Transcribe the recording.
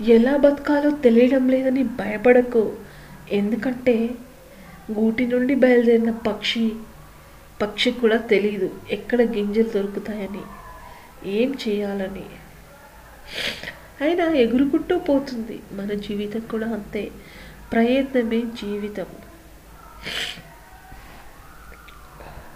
ఎలా బతకాలో తెలియడం లేదని భయపడకు. ఎందుకంటే గూటి నుండి బయలుదేరిన పక్షి పక్షి కూడా తెలియదు ఎక్కడ గింజలు దొరుకుతాయని ఏం చేయాలని. అయినా ఎగురుకుంటూ పోతుంది. మన జీవితం కూడా అంతే. ప్రయత్నమే జీవితం.